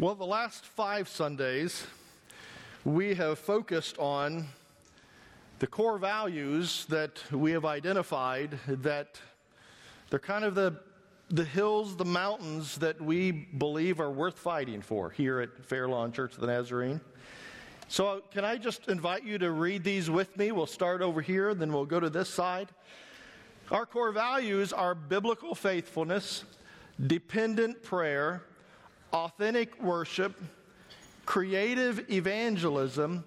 Well, the last five Sundays, we have focused on the core values that we have identified that they're kind of the, the hills, the mountains that we believe are worth fighting for here at Fairlawn Church of the Nazarene. So, uh, can I just invite you to read these with me? We'll start over here, then we'll go to this side. Our core values are biblical faithfulness, dependent prayer, authentic worship, creative evangelism,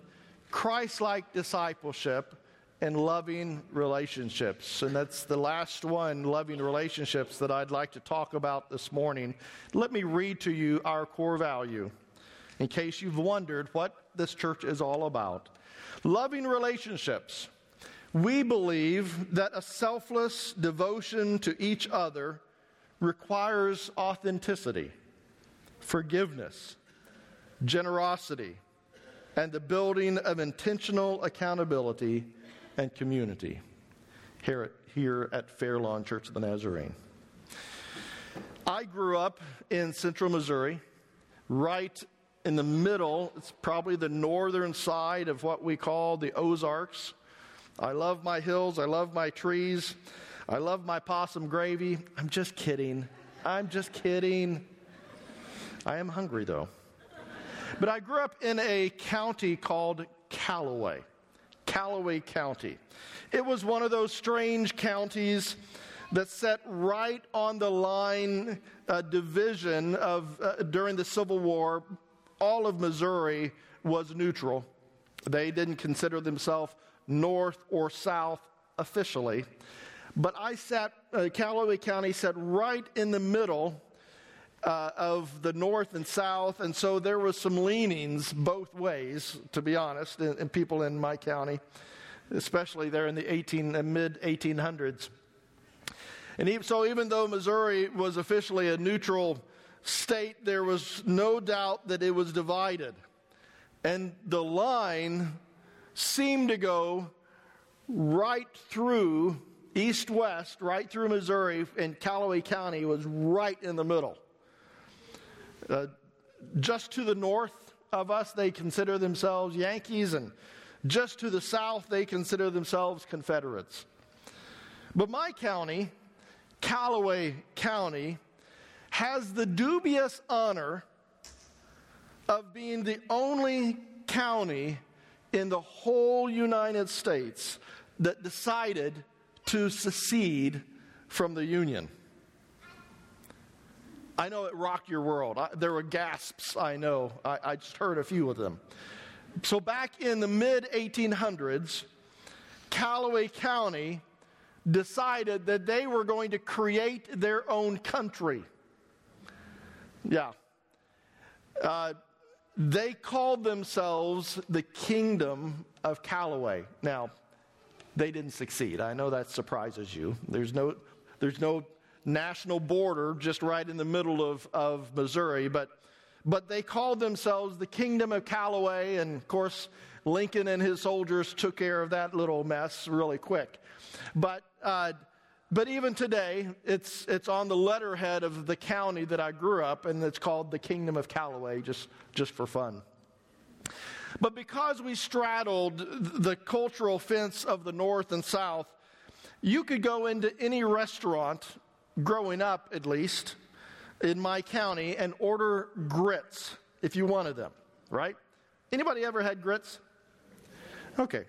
Christ like discipleship, and loving relationships. And that's the last one, loving relationships, that I'd like to talk about this morning. Let me read to you our core value in case you've wondered what this church is all about. Loving relationships. We believe that a selfless devotion to each other requires authenticity forgiveness, generosity, and the building of intentional accountability and community here at, here at Fairlawn Church of the Nazarene. I grew up in central Missouri, right in the middle. It's probably the northern side of what we call the Ozarks. I love my hills, I love my trees, I love my possum gravy. I'm just kidding. I'm just kidding. I am hungry though. But I grew up in a county called Callaway. Callaway County. It was one of those strange counties that sat right on the line uh, division of uh, during the Civil War. All of Missouri was neutral. They didn't consider themselves north or south officially. But I sat, uh, Callaway County sat right in the middle uh, of the north and south, and so there was some leanings both ways, to be honest, in, in people in my county, especially there in the 18, uh, mid 1800s. And even, so, even though Missouri was officially a neutral state, there was no doubt that it was divided. And the line seemed to go right through east west, right through Missouri, and Callaway County was right in the middle. Uh, just to the north of us, they consider themselves Yankees, and just to the south, they consider themselves Confederates. But my county, Callaway County, has the dubious honor of being the only county in the whole United States that decided to secede from the Union. I know it rocked your world. I, there were gasps, I know. I, I just heard a few of them. So, back in the mid 1800s, Callaway County decided that they were going to create their own country. Yeah. Uh, they called themselves the Kingdom of Callaway. Now, they didn't succeed. I know that surprises you. There's no, there's no national border just right in the middle of, of Missouri, but, but they called themselves the Kingdom of Callaway, and of course, Lincoln and his soldiers took care of that little mess really quick. But, uh, but even today, it's, it's on the letterhead of the county that I grew up, and it's called the Kingdom of Callaway, just, just for fun. But because we straddled the cultural fence of the North and South, you could go into any restaurant growing up at least, in my county and order grits if you wanted them, right? Anybody ever had grits? Okay.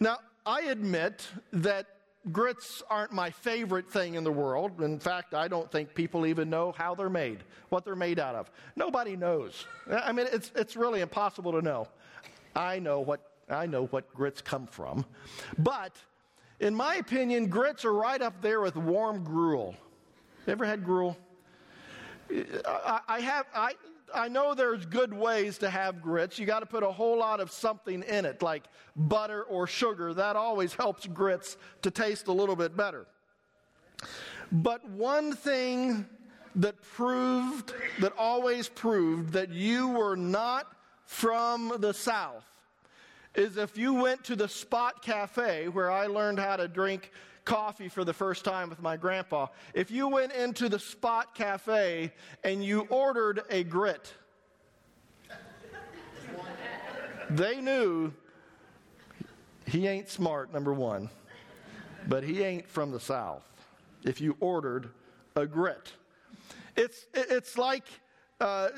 Now, I admit that grits aren't my favorite thing in the world. In fact, I don't think people even know how they're made, what they're made out of. Nobody knows. I mean, it's, it's really impossible to know. I know what, I know what grits come from. But, in my opinion, grits are right up there with warm gruel. Ever had gruel? I, I have. I, I know there's good ways to have grits. You got to put a whole lot of something in it, like butter or sugar. That always helps grits to taste a little bit better. But one thing that proved, that always proved that you were not from the South is if you went to the Spot Cafe, where I learned how to drink coffee for the first time with my grandpa. If you went into the Spot Cafe and you ordered a grit, They knew he ain't smart, number one, but he ain't from the South. If you ordered a grit, it's, it's like uh,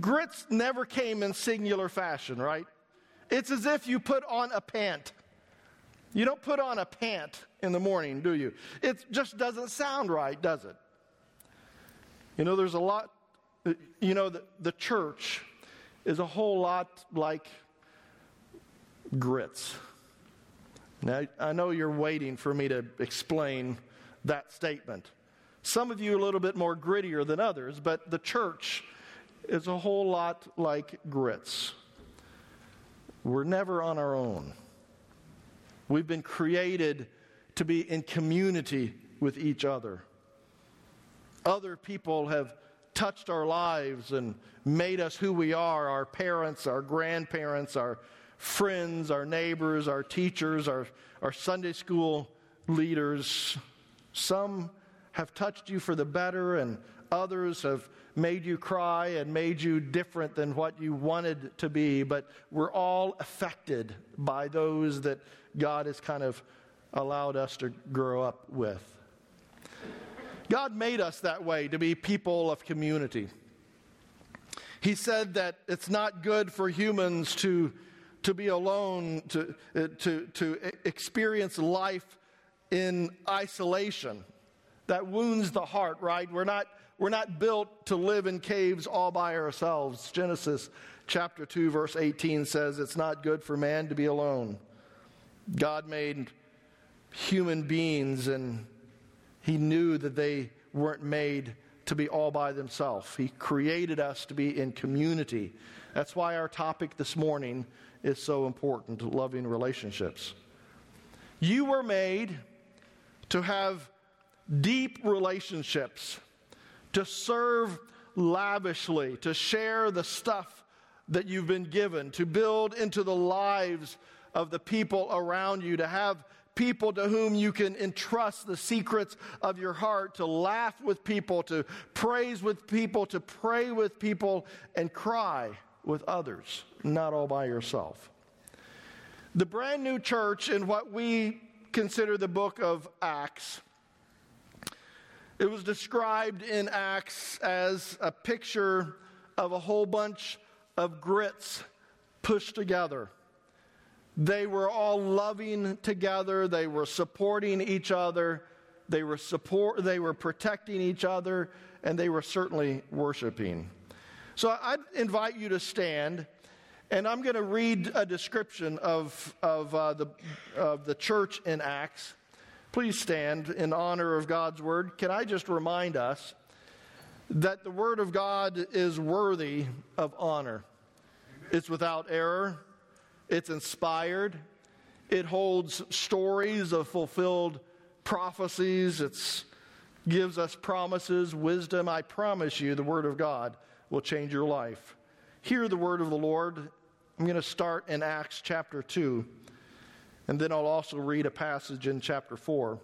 grits never came in singular fashion, right? It's as if you put on a pant. You don't put on a pant in the morning, do you? It just doesn't sound right, does it? You know, there's a lot, you know, the, the church is a whole lot like grits. Now, I know you're waiting for me to explain that statement. Some of you a little bit more grittier than others, but the church is a whole lot like grits. We're never on our own. We've been created to be in community with each other. Other people have touched our lives and made us who we are our parents, our grandparents, our friends, our neighbors, our teachers, our, our Sunday school leaders. Some have touched you for the better, and others have made you cry and made you different than what you wanted to be. But we're all affected by those that God has kind of allowed us to grow up with. God made us that way to be people of community. He said that it's not good for humans to, to be alone, to, uh, to, to experience life in isolation. That wounds the heart, right? We're not, we're not built to live in caves all by ourselves. Genesis chapter 2, verse 18 says it's not good for man to be alone. God made human beings and he knew that they weren't made to be all by themselves. He created us to be in community. That's why our topic this morning is so important loving relationships. You were made to have deep relationships, to serve lavishly, to share the stuff that you've been given, to build into the lives of the people around you, to have people to whom you can entrust the secrets of your heart, to laugh with people, to praise with people, to pray with people, and cry with others, not all by yourself. The brand new church in what we consider the book of Acts. It was described in Acts as a picture of a whole bunch of grits pushed together. They were all loving together, they were supporting each other, they were support they were protecting each other, and they were certainly worshiping. So I invite you to stand, and I'm going to read a description of, of, uh, the, of the church in Acts. Please stand in honor of God's word. Can I just remind us that the word of God is worthy of honor? It's without error, it's inspired. It holds stories of fulfilled prophecies. It gives us promises, wisdom. I promise you, the Word of God will change your life. Hear the Word of the Lord. I'm going to start in Acts chapter 2, and then I'll also read a passage in chapter 4.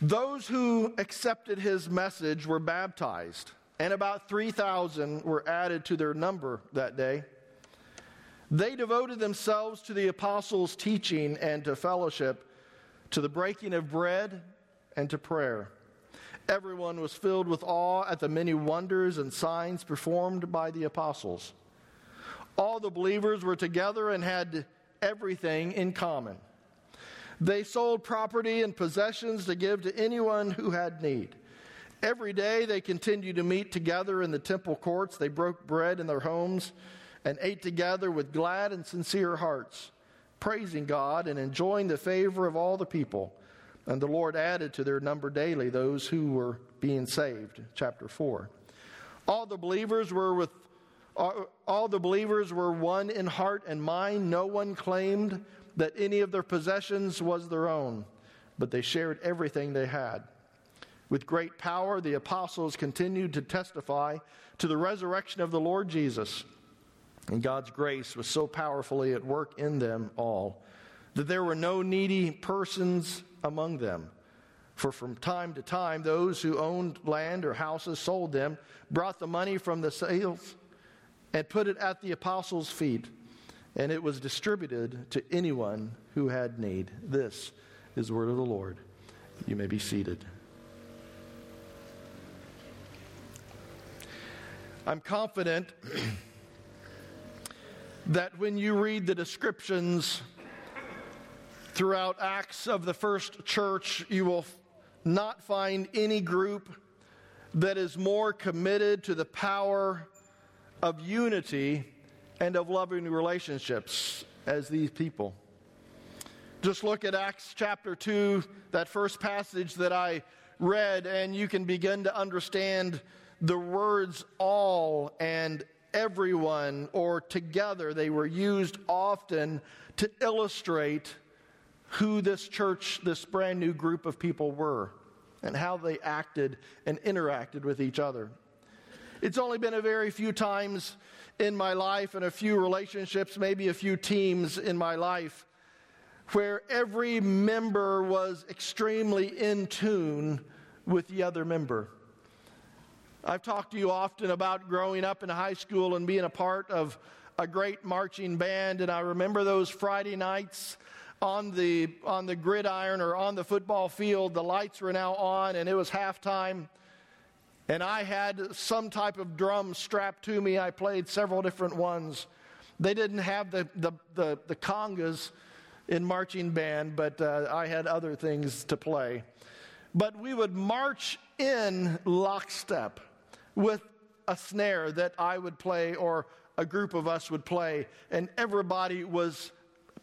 Those who accepted his message were baptized, and about 3,000 were added to their number that day. They devoted themselves to the apostles' teaching and to fellowship, to the breaking of bread and to prayer. Everyone was filled with awe at the many wonders and signs performed by the apostles. All the believers were together and had everything in common. They sold property and possessions to give to anyone who had need. Every day they continued to meet together in the temple courts. They broke bread in their homes and ate together with glad and sincere hearts, praising God and enjoying the favor of all the people. And the Lord added to their number daily those who were being saved. Chapter 4. All the believers were with all the believers were one in heart and mind. No one claimed that any of their possessions was their own, but they shared everything they had. With great power, the apostles continued to testify to the resurrection of the Lord Jesus and God's grace was so powerfully at work in them all that there were no needy persons among them. For from time to time, those who owned land or houses sold them, brought the money from the sales, and put it at the apostles' feet, and it was distributed to anyone who had need. This is the word of the Lord. You may be seated. I'm confident that when you read the descriptions throughout Acts of the first church, you will not find any group that is more committed to the power of unity and of loving relationships as these people. Just look at Acts chapter 2, that first passage that I read, and you can begin to understand the words all and everyone or together. They were used often to illustrate who this church, this brand new group of people were, and how they acted and interacted with each other. It's only been a very few times in my life and a few relationships, maybe a few teams in my life, where every member was extremely in tune with the other member. I've talked to you often about growing up in high school and being a part of a great marching band, and I remember those Friday nights on the, on the gridiron or on the football field. The lights were now on, and it was halftime. And I had some type of drum strapped to me. I played several different ones. They didn't have the, the, the, the congas in marching band, but uh, I had other things to play. But we would march in lockstep with a snare that I would play or a group of us would play, and everybody was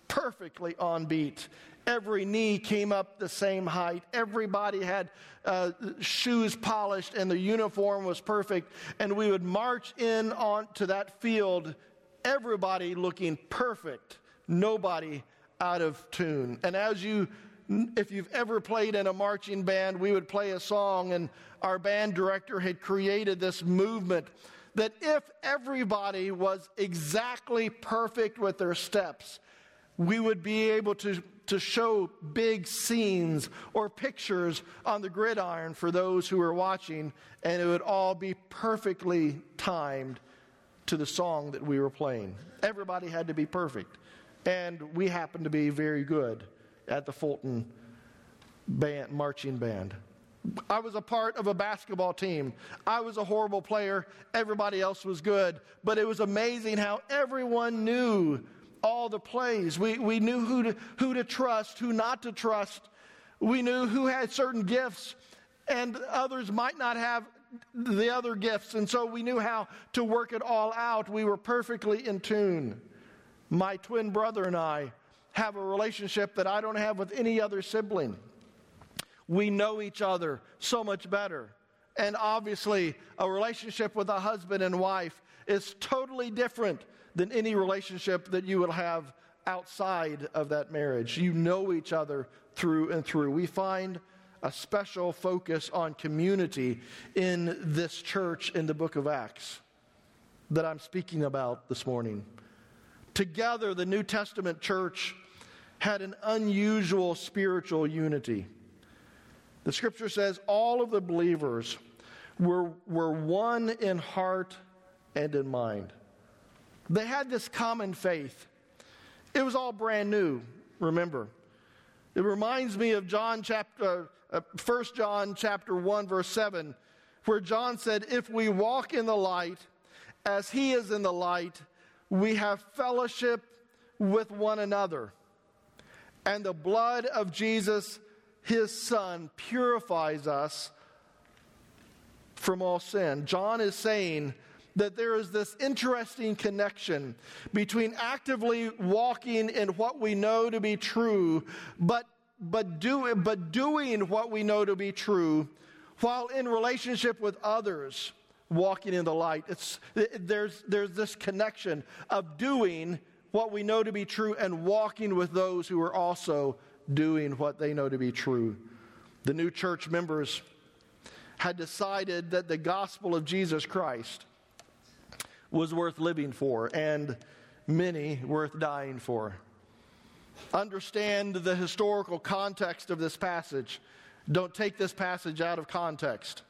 perfectly on beat. Every knee came up the same height. Everybody had uh, shoes polished, and the uniform was perfect. And we would march in onto that field, everybody looking perfect, nobody out of tune. And as you, if you've ever played in a marching band, we would play a song, and our band director had created this movement that if everybody was exactly perfect with their steps, we would be able to, to show big scenes or pictures on the gridiron for those who were watching, and it would all be perfectly timed to the song that we were playing. Everybody had to be perfect. And we happened to be very good at the Fulton band, marching band. I was a part of a basketball team. I was a horrible player. Everybody else was good. But it was amazing how everyone knew all the plays. We, we knew who to, who to trust, who not to trust. We knew who had certain gifts, and others might not have the other gifts. And so we knew how to work it all out. We were perfectly in tune. My twin brother and I have a relationship that I don't have with any other sibling. We know each other so much better. And obviously, a relationship with a husband and wife is totally different than any relationship that you will have outside of that marriage. You know each other through and through. We find a special focus on community in this church in the book of Acts that I'm speaking about this morning. Together, the New Testament church had an unusual spiritual unity. The scripture says all of the believers were, were one in heart and in mind. They had this common faith. It was all brand new, remember. It reminds me of John chapter uh, 1 John chapter 1 verse 7 where John said if we walk in the light as he is in the light we have fellowship with one another and the blood of Jesus his son purifies us from all sin. John is saying that there is this interesting connection between actively walking in what we know to be true, but, but, do, but doing what we know to be true while in relationship with others walking in the light. It's, there's, there's this connection of doing what we know to be true and walking with those who are also doing what they know to be true. The new church members had decided that the gospel of Jesus Christ was worth living for and many worth dying for. Understand the historical context of this passage. Don't take this passage out of context.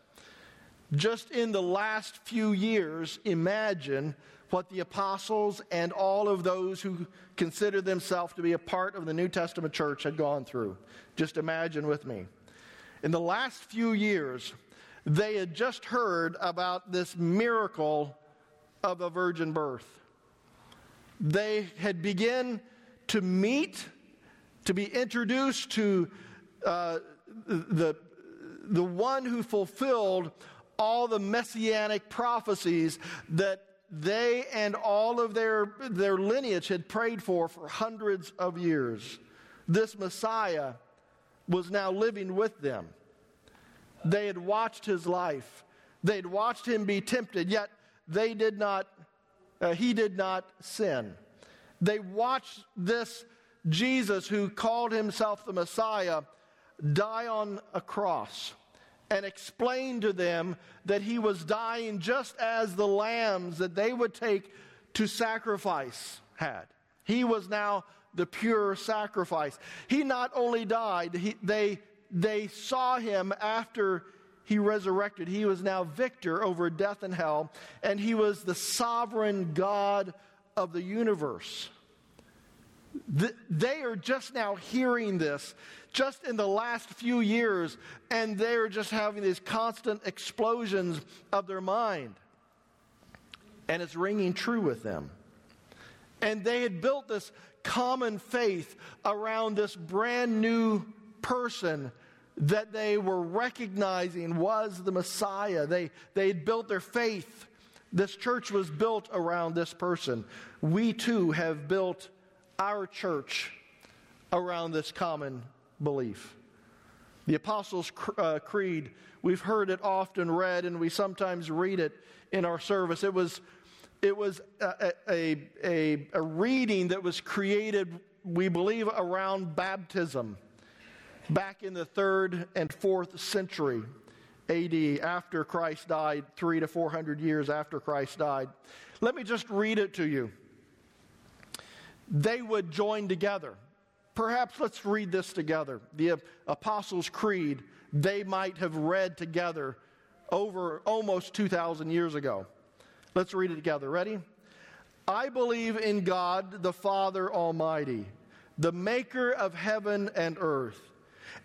Just in the last few years, imagine what the apostles and all of those who consider themselves to be a part of the New Testament church had gone through. Just imagine with me. In the last few years, they had just heard about this miracle of a virgin birth. They had begun to meet, to be introduced to uh, the, the one who fulfilled all the messianic prophecies that they and all of their, their lineage had prayed for for hundreds of years. This Messiah was now living with them. They had watched his life. They'd watched him be tempted, yet they did not, uh, he did not sin. They watched this Jesus, who called himself the Messiah, die on a cross and explain to them that he was dying just as the lambs that they would take to sacrifice had. He was now the pure sacrifice. He not only died, he, they, they saw him after he resurrected. He was now victor over death and hell, and he was the sovereign God of the universe. they are just now hearing this just in the last few years, and they're just having these constant explosions of their mind. And it's ringing true with them. And they had built this common faith around this brand new person that they were recognizing was the Messiah. They, they had built their faith. This church was built around this person. We too have built our church around this common belief. The Apostles' uh, Creed, we've heard it often read, and we sometimes read it in our service. It was, it was a, a, a, a reading that was created, we believe, around baptism back in the third and fourth century AD, after Christ died, three to four hundred years after Christ died. Let me just read it to you. They would join together. Perhaps let's read this together. The Apostles' Creed, they might have read together over almost 2,000 years ago. Let's read it together. Ready? I believe in God, the Father Almighty, the maker of heaven and earth,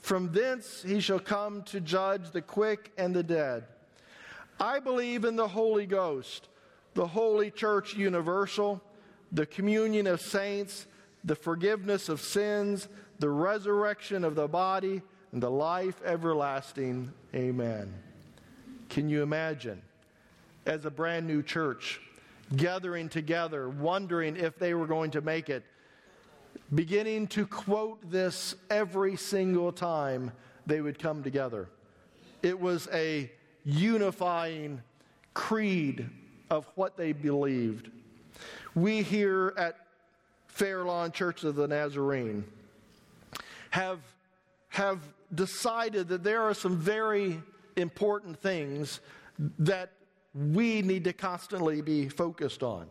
From thence he shall come to judge the quick and the dead. I believe in the Holy Ghost, the holy church universal, the communion of saints, the forgiveness of sins the resurrection of the body, and the life everlasting. Amen. Can you imagine, as a brand new church, gathering together, wondering if they were going to make it, beginning to quote this every single time they would come together? It was a unifying creed of what they believed. We here at Fairlawn Church of the Nazarene have, have decided that there are some very important things that we need to constantly be focused on.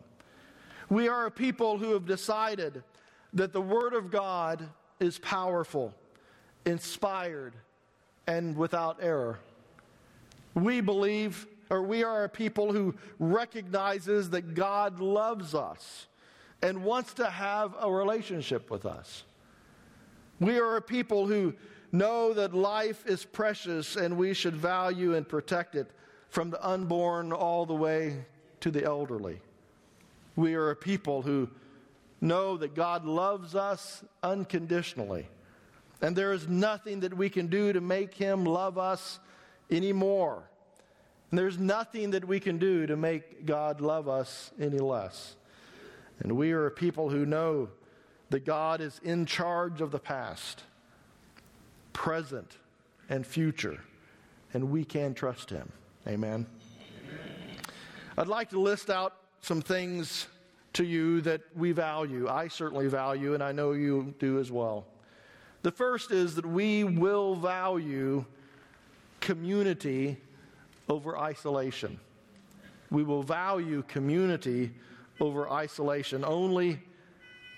We are a people who have decided that the Word of God is powerful, inspired, and without error. We believe, or we are a people who recognizes that God loves us and wants to have a relationship with us. We are a people who know that life is precious and we should value and protect it from the unborn all the way to the elderly. We are a people who know that God loves us unconditionally. And there is nothing that we can do to make him love us anymore. And there's nothing that we can do to make God love us any less. And we are a people who know that God is in charge of the past, present, and future, and we can trust Him. Amen. Amen. I'd like to list out some things to you that we value. I certainly value, and I know you do as well. The first is that we will value community over isolation. We will value community over isolation. Only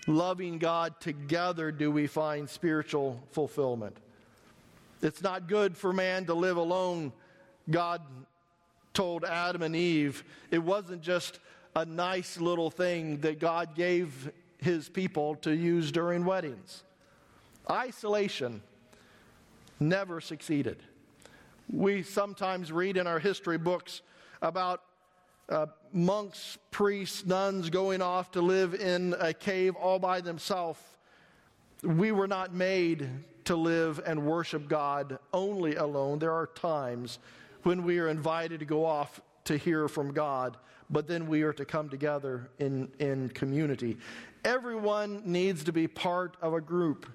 loving God together do we find spiritual fulfillment. It's not good for man to live alone. God told Adam and Eve it wasn't just a nice little thing that God gave his people to use during weddings. Isolation never succeeded. We sometimes read in our history books about uh, monks, priests, nuns going off to live in a cave all by themselves. We were not made to live and worship God only alone. There are times when we are invited to go off to hear from God, but then we are to come together in, in community. Everyone needs to be part of a group.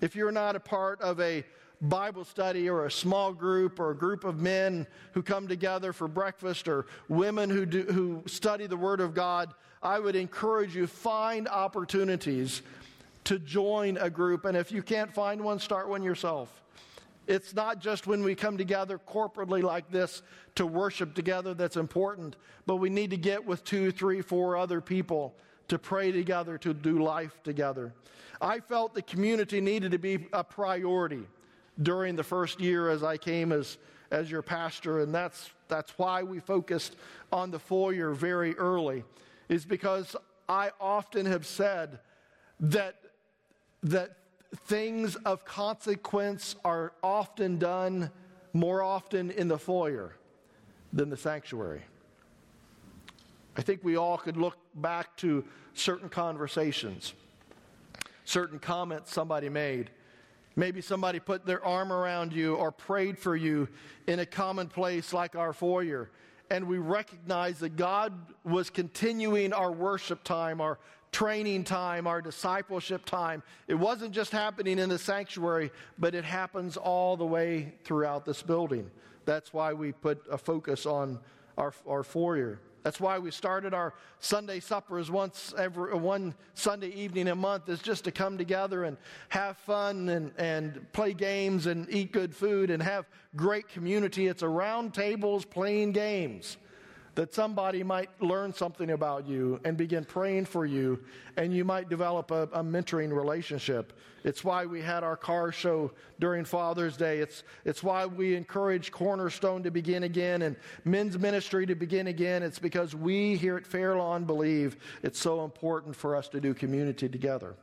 If you're not a part of a Bible study or a small group or a group of men who come together for breakfast or women who, do, who study the Word of God, I would encourage you find opportunities to join a group. And if you can't find one, start one yourself. It's not just when we come together corporately like this to worship together that's important, but we need to get with two, three, four other people to pray together, to do life together. I felt the community needed to be a priority during the first year as I came as, as your pastor, and that's, that's why we focused on the foyer very early, is because I often have said that, that things of consequence are often done more often in the foyer than the sanctuary. I think we all could look back to certain conversations, certain comments somebody made. Maybe somebody put their arm around you or prayed for you in a common place like our foyer. And we recognize that God was continuing our worship time, our training time, our discipleship time. It wasn't just happening in the sanctuary, but it happens all the way throughout this building. That's why we put a focus on our, our foyer. That's why we started our Sunday suppers once every one Sunday evening a month is just to come together and have fun and, and play games and eat good food and have great community. It's around tables playing games that somebody might learn something about you and begin praying for you, and you might develop a, a, mentoring relationship. It's why we had our car show during Father's Day. It's, it's why we encourage Cornerstone to begin again and men's ministry to begin again. It's because we here at Fairlawn believe it's so important for us to do community together.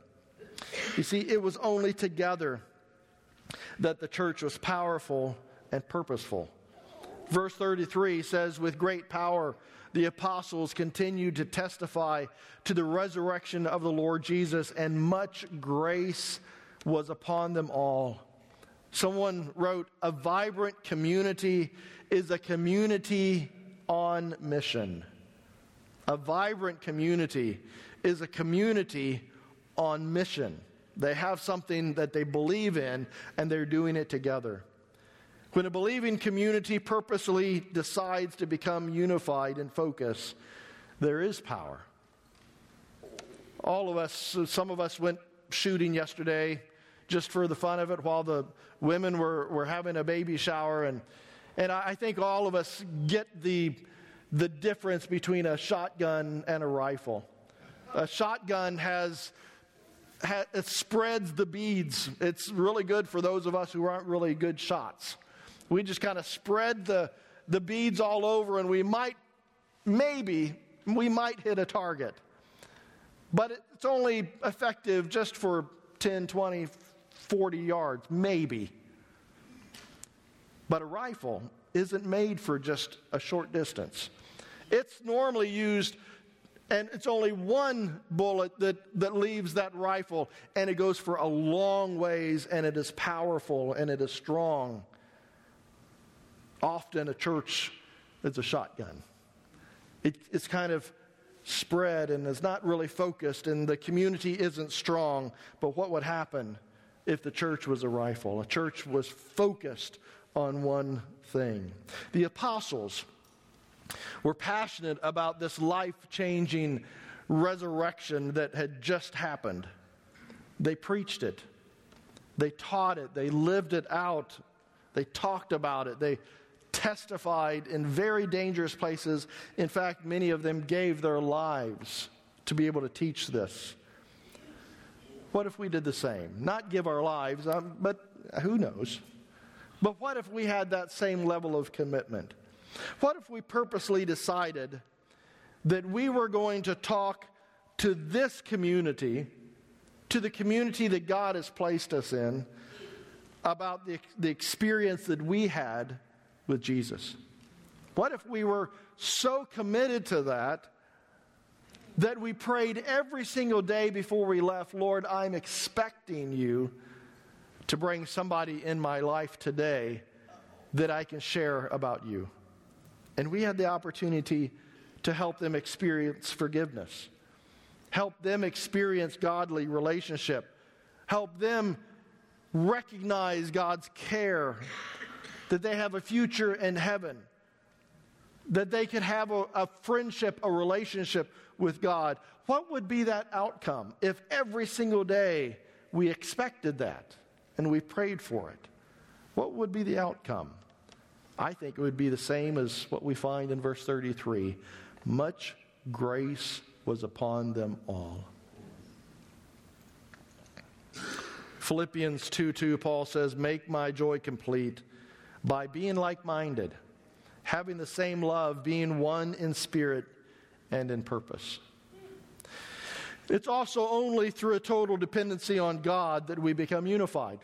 You see, it was only together that the church was powerful and purposeful. Verse 33 says, With great power, the apostles continued to testify to the resurrection of the Lord Jesus, and much grace was upon them all. Someone wrote, A vibrant community is a community on mission. A vibrant community is a community on mission. They have something that they believe in, and they're doing it together. When a believing community purposely decides to become unified and focus, there is power. All of us, some of us went shooting yesterday just for the fun of it while the women were, were having a baby shower. And, and I think all of us get the, the difference between a shotgun and a rifle. A shotgun has it spreads the beads. It's really good for those of us who aren't really good shots. We just kind of spread the, the beads all over, and we might, maybe, we might hit a target. But it's only effective just for 10, 20, 40 yards, maybe. But a rifle isn't made for just a short distance. It's normally used, and it's only one bullet that, that leaves that rifle, and it goes for a long ways, and it is powerful, and it is strong often a church is a shotgun. It, it's kind of spread and is not really focused, and the community isn't strong. But what would happen if the church was a rifle? A church was focused on one thing. The apostles were passionate about this life changing resurrection that had just happened. They preached it, they taught it, they lived it out, they talked about it, they testified in very dangerous places. In fact, many of them gave their lives to be able to teach this. What if we did the same? Not give our lives, um, but who knows? But what if we had that same level of commitment? What if we purposely decided that we were going to talk to this community, to the community that God has placed us in, about the, the experience that we had with Jesus? What if we were so committed to that that we prayed every single day before we left, Lord, I'm expecting you to bring somebody in my life today that I can share about you? And we had the opportunity to help them experience forgiveness, help them experience godly relationship, help them recognize God's care, that they have a future in heaven, that they could have a, a, friendship, a relationship with God. What would be that outcome if every single day we expected that and we prayed for it? What would be the outcome? I think it would be the same as what we find in verse 33 much grace was upon them all. Philippians 2 2, Paul says, Make my joy complete by being like minded, having the same love, being one in spirit and in purpose. It's also only through a total dependency on God that we become unified.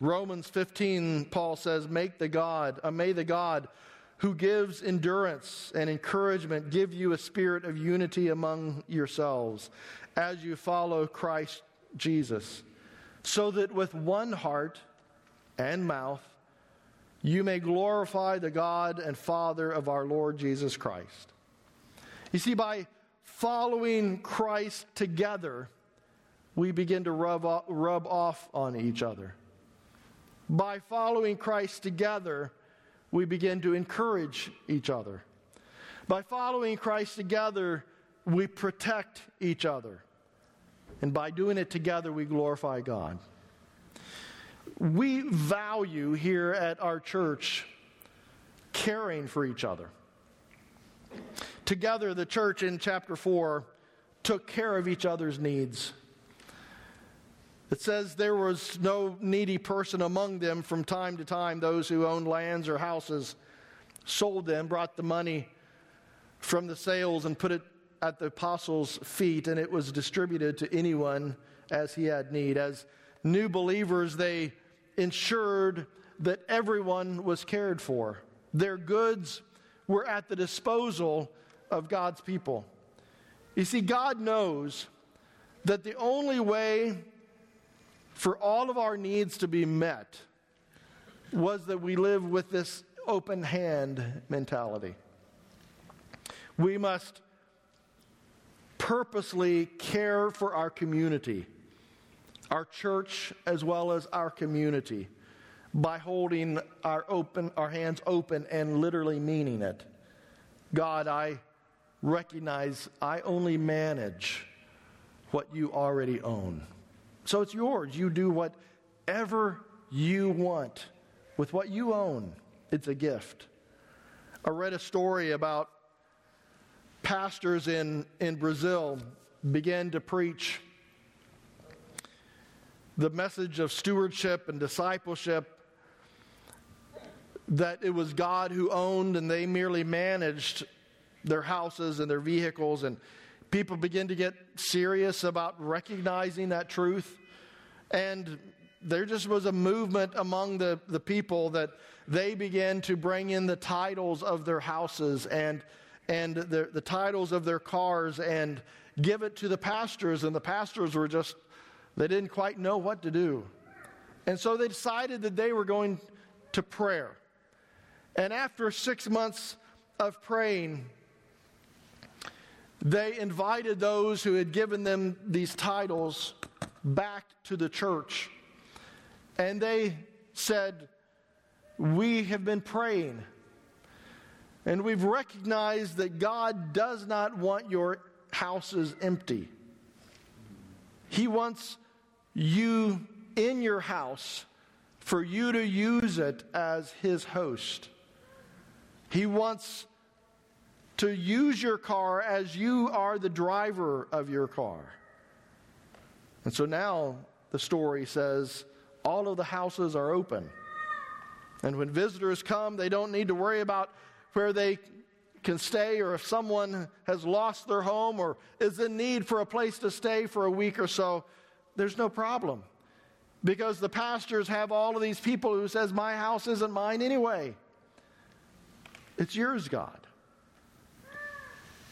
Romans 15, Paul says, Make the God, uh, may the God who gives endurance and encouragement give you a spirit of unity among yourselves as you follow Christ Jesus, so that with one heart and mouth you may glorify the God and Father of our Lord Jesus Christ. You see, by following Christ together, we begin to rub off, rub off on each other. By following Christ together, we begin to encourage each other. By following Christ together, we protect each other. And by doing it together, we glorify God. We value here at our church caring for each other. Together, the church in chapter 4 took care of each other's needs. It says there was no needy person among them from time to time. Those who owned lands or houses sold them, brought the money from the sales, and put it at the apostles' feet, and it was distributed to anyone as he had need. As new believers, they ensured that everyone was cared for. Their goods were at the disposal of God's people. You see, God knows that the only way for all of our needs to be met was that we live with this open hand mentality. We must purposely care for our community, our church as well as our community, by holding our open our hands open and literally meaning it. God, I recognize I only manage what you already own. So it's yours. You do whatever you want with what you own. It's a gift. I read a story about pastors in, in Brazil began to preach the message of stewardship and discipleship that it was God who owned and they merely managed their houses and their vehicles and people begin to get serious about recognizing that truth. And there just was a movement among the, the people that they began to bring in the titles of their houses and, and the, the titles of their cars and give it to the pastors. And the pastors were just, they didn't quite know what to do. And so they decided that they were going to prayer. And after six months of praying, they invited those who had given them these titles back to the church. And they said, We have been praying And we've recognized that God does not want your houses empty. He wants you in your house for you to use it as His host. He wants to use your car as you are the driver of your car. And so now the story says all of the houses are open. And when visitors come, they don't need to worry about where they can stay or if someone has lost their home or is in need for a place to stay for a week or so, there's no problem. Because the pastors have all of these people who says my house isn't mine anyway. It's yours, God.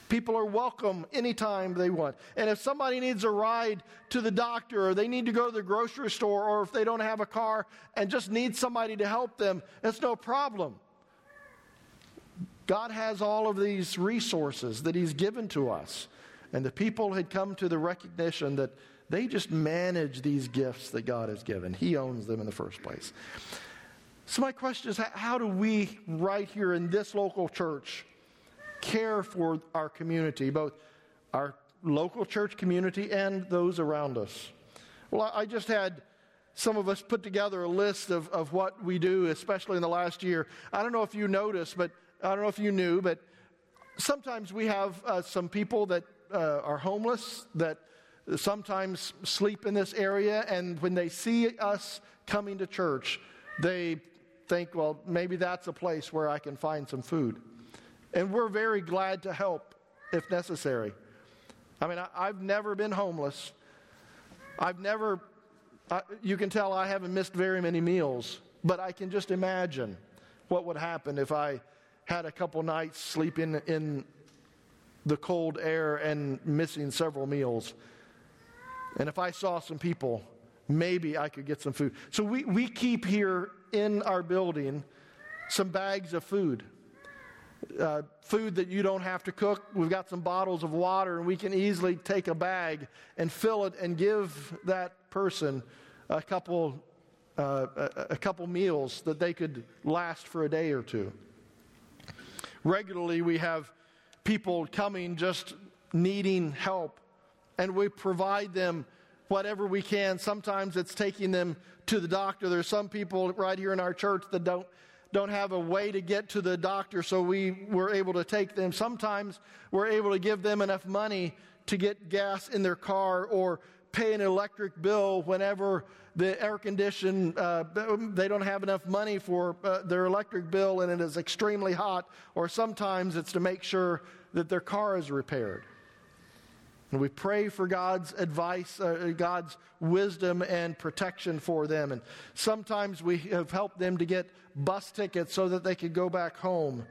People are welcome anytime they want. And if somebody needs a ride to the doctor or they need to go to the grocery store or if they don't have a car and just need somebody to help them, it's no problem. God has all of these resources that He's given to us. And the people had come to the recognition that they just manage these gifts that God has given. He owns them in the first place. So, my question is how do we, right here in this local church, care for our community, both our local church community and those around us? Well, I just had some of us put together a list of, of what we do, especially in the last year. I don't know if you noticed, but I don't know if you knew, but sometimes we have uh, some people that uh, are homeless that sometimes sleep in this area, and when they see us coming to church, they think, well, maybe that's a place where I can find some food. And we're very glad to help if necessary. I mean, I, have never been homeless. I've never, I, you can tell I haven't missed very many meals, but I can just imagine what would happen if I had a couple nights sleeping in the cold air and missing several meals. And if I saw some people, maybe I could get some food. So we, we keep here in our building some bags of food. Uh, food that you don't have to cook. We've got some bottles of water, and we can easily take a bag and fill it and give that person a couple, uh, a, a couple meals that they could last for a day or two. Regularly, we have people coming just needing help and we provide them whatever we can. Sometimes it's taking them to the doctor. There's some people right here in our church that don't don't have a way to get to the doctor, so we were able to take them. Sometimes we're able to give them enough money to get gas in their car or pay an electric bill whenever the air condition uh, they don't have enough money for uh, their electric bill and it is extremely hot or sometimes it's to make sure that their car is repaired and we pray for God's advice, uh, God's wisdom and protection for them. And sometimes we have helped them to get bus tickets so that they could go back home.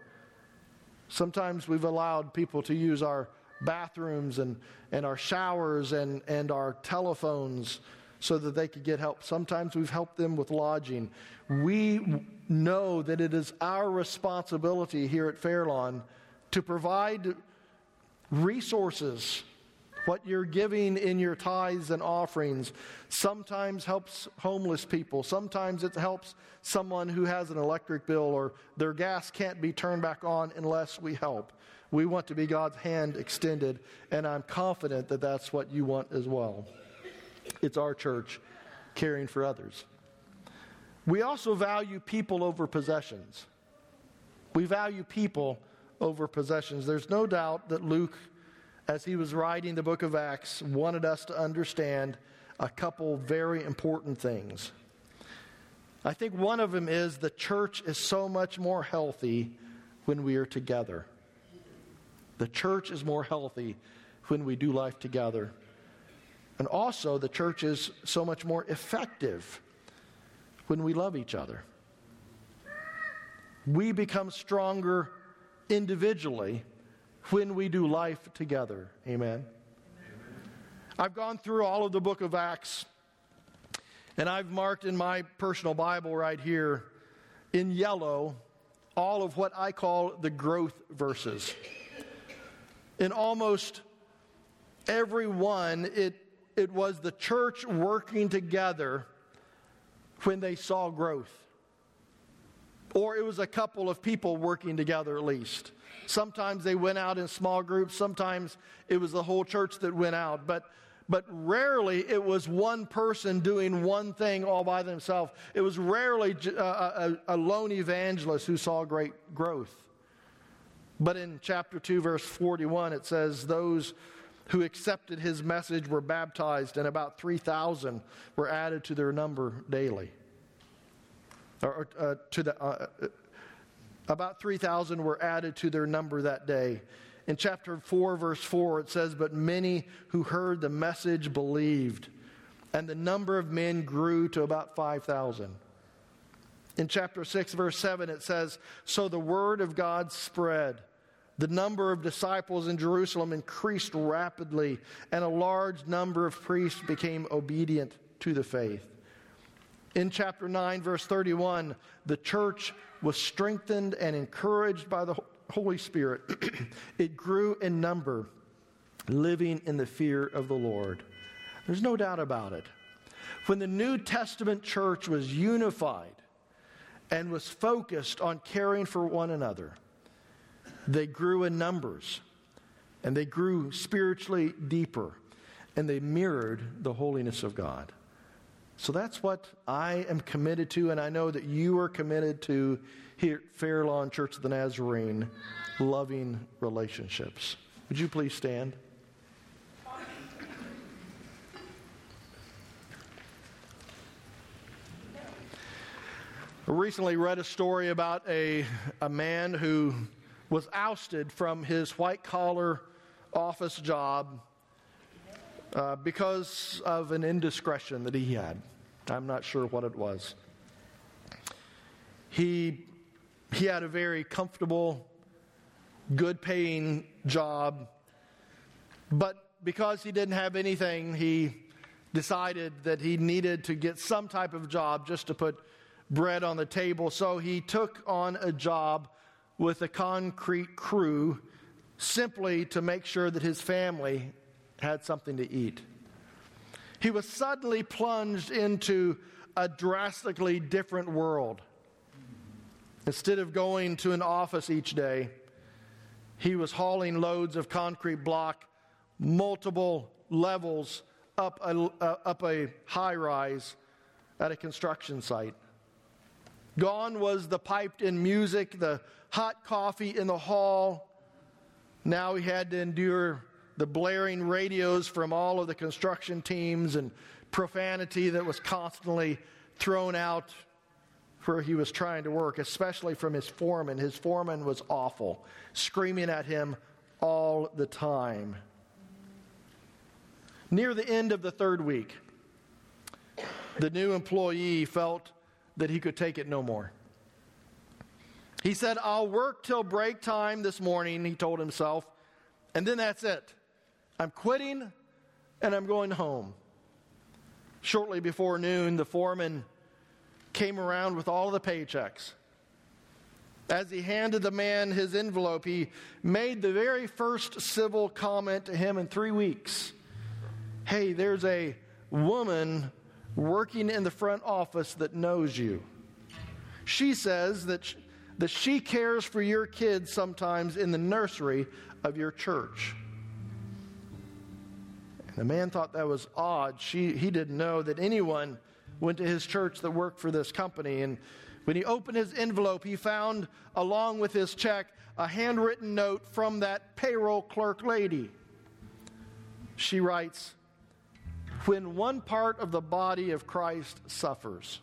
Sometimes we've allowed people to use our bathrooms and, and our showers and, and our telephones so that they could get help. Sometimes we've helped them with lodging. We know that it is our responsibility here at Fairlawn to provide resources what you're giving in your tithes and offerings sometimes helps homeless people. Sometimes it helps someone who has an electric bill or their gas can't be turned back on unless we help. We want to be God's hand extended, and I'm confident that that's what you want as well. It's our church caring for others. We also value people over possessions. We value people over possessions. There's no doubt that Luke as he was writing the book of Acts, wanted us to understand a couple very important things. I think one of them is the church is so much more healthy when we are together. The church is more healthy when we do life together. And also, the church is so much more effective when we love each other. We become stronger individually when we do life together. Amen. I've gone through all of the book of Acts, and I've marked in my personal Bible right here in yellow all of what I call the growth verses. In almost every one, it, it was the church working together when they saw growth. Or it was a couple of people working together at least. Sometimes they went out in small groups, sometimes it was the whole church that went out, but but rarely it was one person doing one thing all by themselves. It was rarely a, uh, uh, a, a, lone evangelist who saw great growth. But in chapter 2, verse 41, it says, Those who accepted his message were baptized, and about 3,000 were added to their number daily. Or, uh, to the, uh, about 3,000 were added to their number that day. In chapter 4, verse 4, it says, But many who heard the message believed, and the number of men grew to about 5,000. In chapter 6, verse 7, it says, So the word of God spread. The number of disciples in Jerusalem increased rapidly, and a large number of priests became obedient to the faith. In chapter 9, verse 31, the church was strengthened and encouraged by the Holy Spirit. it grew in number, living in the fear of the Lord. There's no doubt about it. When the New Testament church was unified and was focused on caring for one another, they grew in numbers and they grew spiritually deeper and they mirrored the holiness of God. So that's what I am committed to, and I know that you are committed to here at Fair Lawn Church of the Nazarene loving relationships. Would you please stand? I recently read a story about a, a man who was ousted from his white collar office job uh, because of an indiscretion that he had. I'm not sure what it was. He, he had a very comfortable, good paying job, but because he didn't have anything, he decided that he needed to get some type of job just to put bread on the table. So he took on a job with a concrete crew simply to make sure that his family had something to eat. He was suddenly plunged into a drastically different world. Instead of going to an office each day, he was hauling loads of concrete block, multiple levels up a, uh, up a high rise at a construction site. Gone was the piped in music, the hot coffee in the hall. Now he had to endure the blaring radios from all of the construction teams and profanity that was constantly thrown out where he was trying to work, especially from his foreman. His foreman was awful, screaming at him all the time. Near the end of the third week, the new employee felt that he could take it no more. He said, I'll work till break time this morning, he told himself, and then that's it. I'm quitting and I'm going home. Shortly before noon, the foreman came around with all the paychecks. As he handed the man his envelope, he made the very first civil comment to him in three weeks Hey, there's a woman working in the front office that knows you. She says that, that she cares for your kids sometimes in the nursery of your church. The man thought that was odd. She, he didn't know that anyone went to his church that worked for this company. And when he opened his envelope, he found, along with his check, a handwritten note from that payroll clerk lady. She writes, When one part of the body of Christ suffers,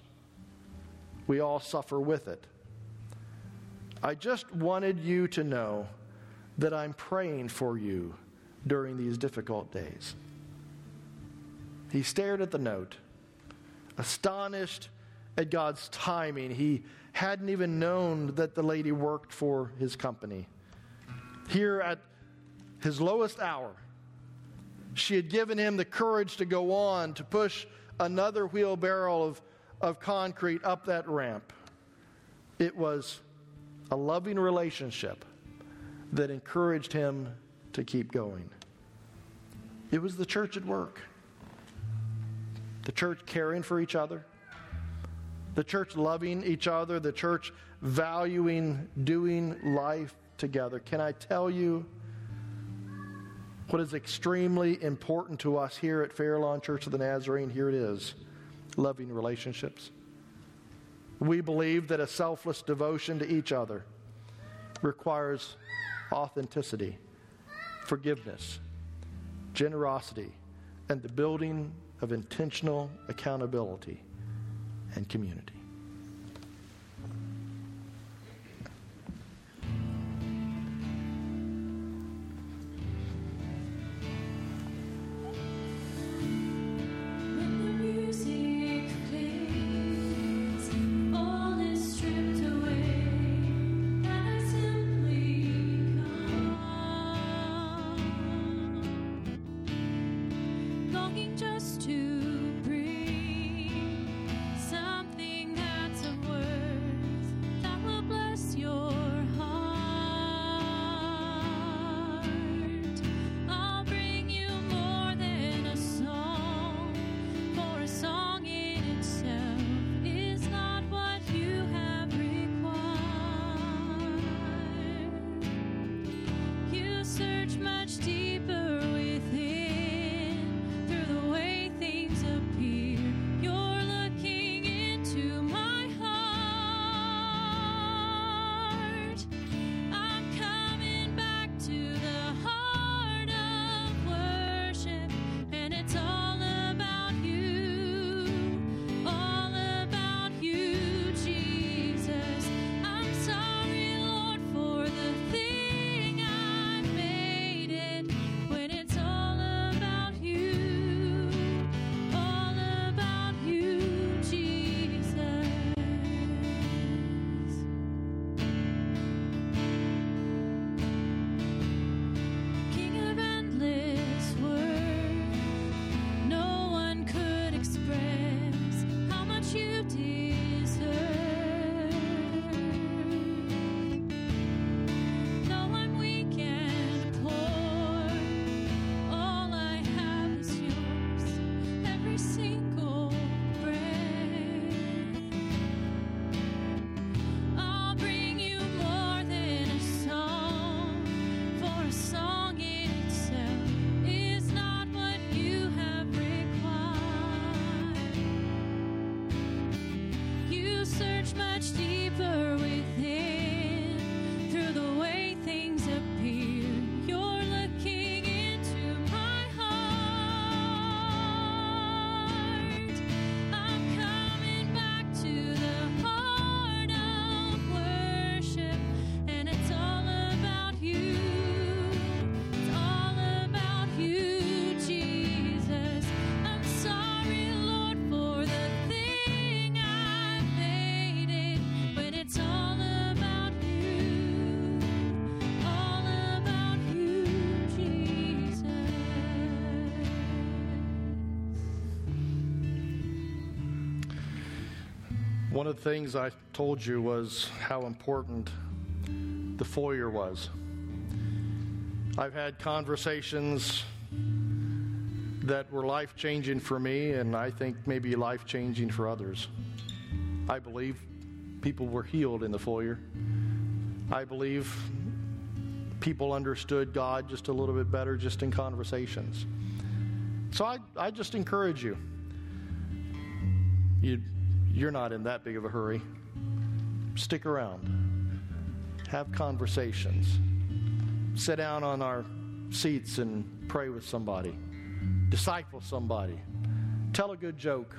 we all suffer with it. I just wanted you to know that I'm praying for you during these difficult days. He stared at the note, astonished at God's timing. He hadn't even known that the lady worked for his company. Here at his lowest hour, she had given him the courage to go on, to push another wheelbarrow of, of concrete up that ramp. It was a loving relationship that encouraged him to keep going. It was the church at work the church caring for each other, the church loving each other, the church valuing doing life together. Can I tell you what is extremely important to us here at Fairlawn Church of the Nazarene? Here it is loving relationships. We believe that a selfless devotion to each other requires authenticity, forgiveness, generosity, and the building of intentional accountability and community. much, much deeper. One of the things I told you was how important the foyer was. I've had conversations that were life changing for me, and I think maybe life changing for others. I believe people were healed in the foyer. I believe people understood God just a little bit better just in conversations. So I, I just encourage you. You you're not in that big of a hurry. Stick around, have conversations, sit down on our seats and pray with somebody, disciple somebody, tell a good joke.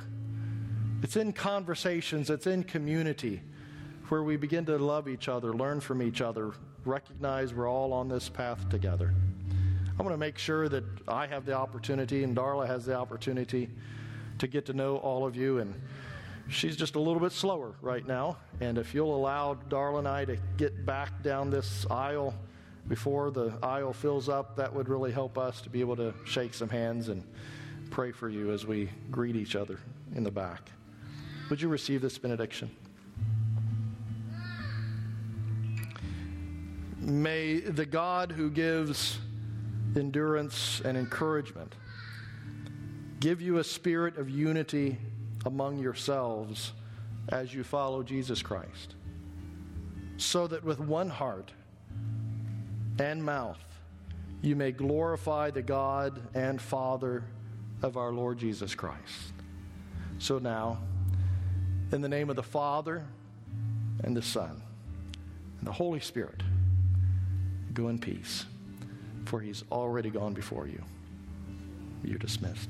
It's in conversations, it's in community where we begin to love each other, learn from each other, recognize we're all on this path together. I want to make sure that I have the opportunity and Darla has the opportunity to get to know all of you and she's just a little bit slower right now. And if you'll allow Darla and I to get back down this aisle before the aisle fills up, that would really help us to be able to shake some hands and pray for you as we greet each other in the back. Would you receive this benediction? May the God who gives endurance and encouragement give you a spirit of unity among yourselves as you follow Jesus Christ, so that with one heart and mouth you may glorify the God and Father of our Lord Jesus Christ. So now, in the name of the Father and the Son and the Holy Spirit, go in peace, for he's already gone before you. You're dismissed.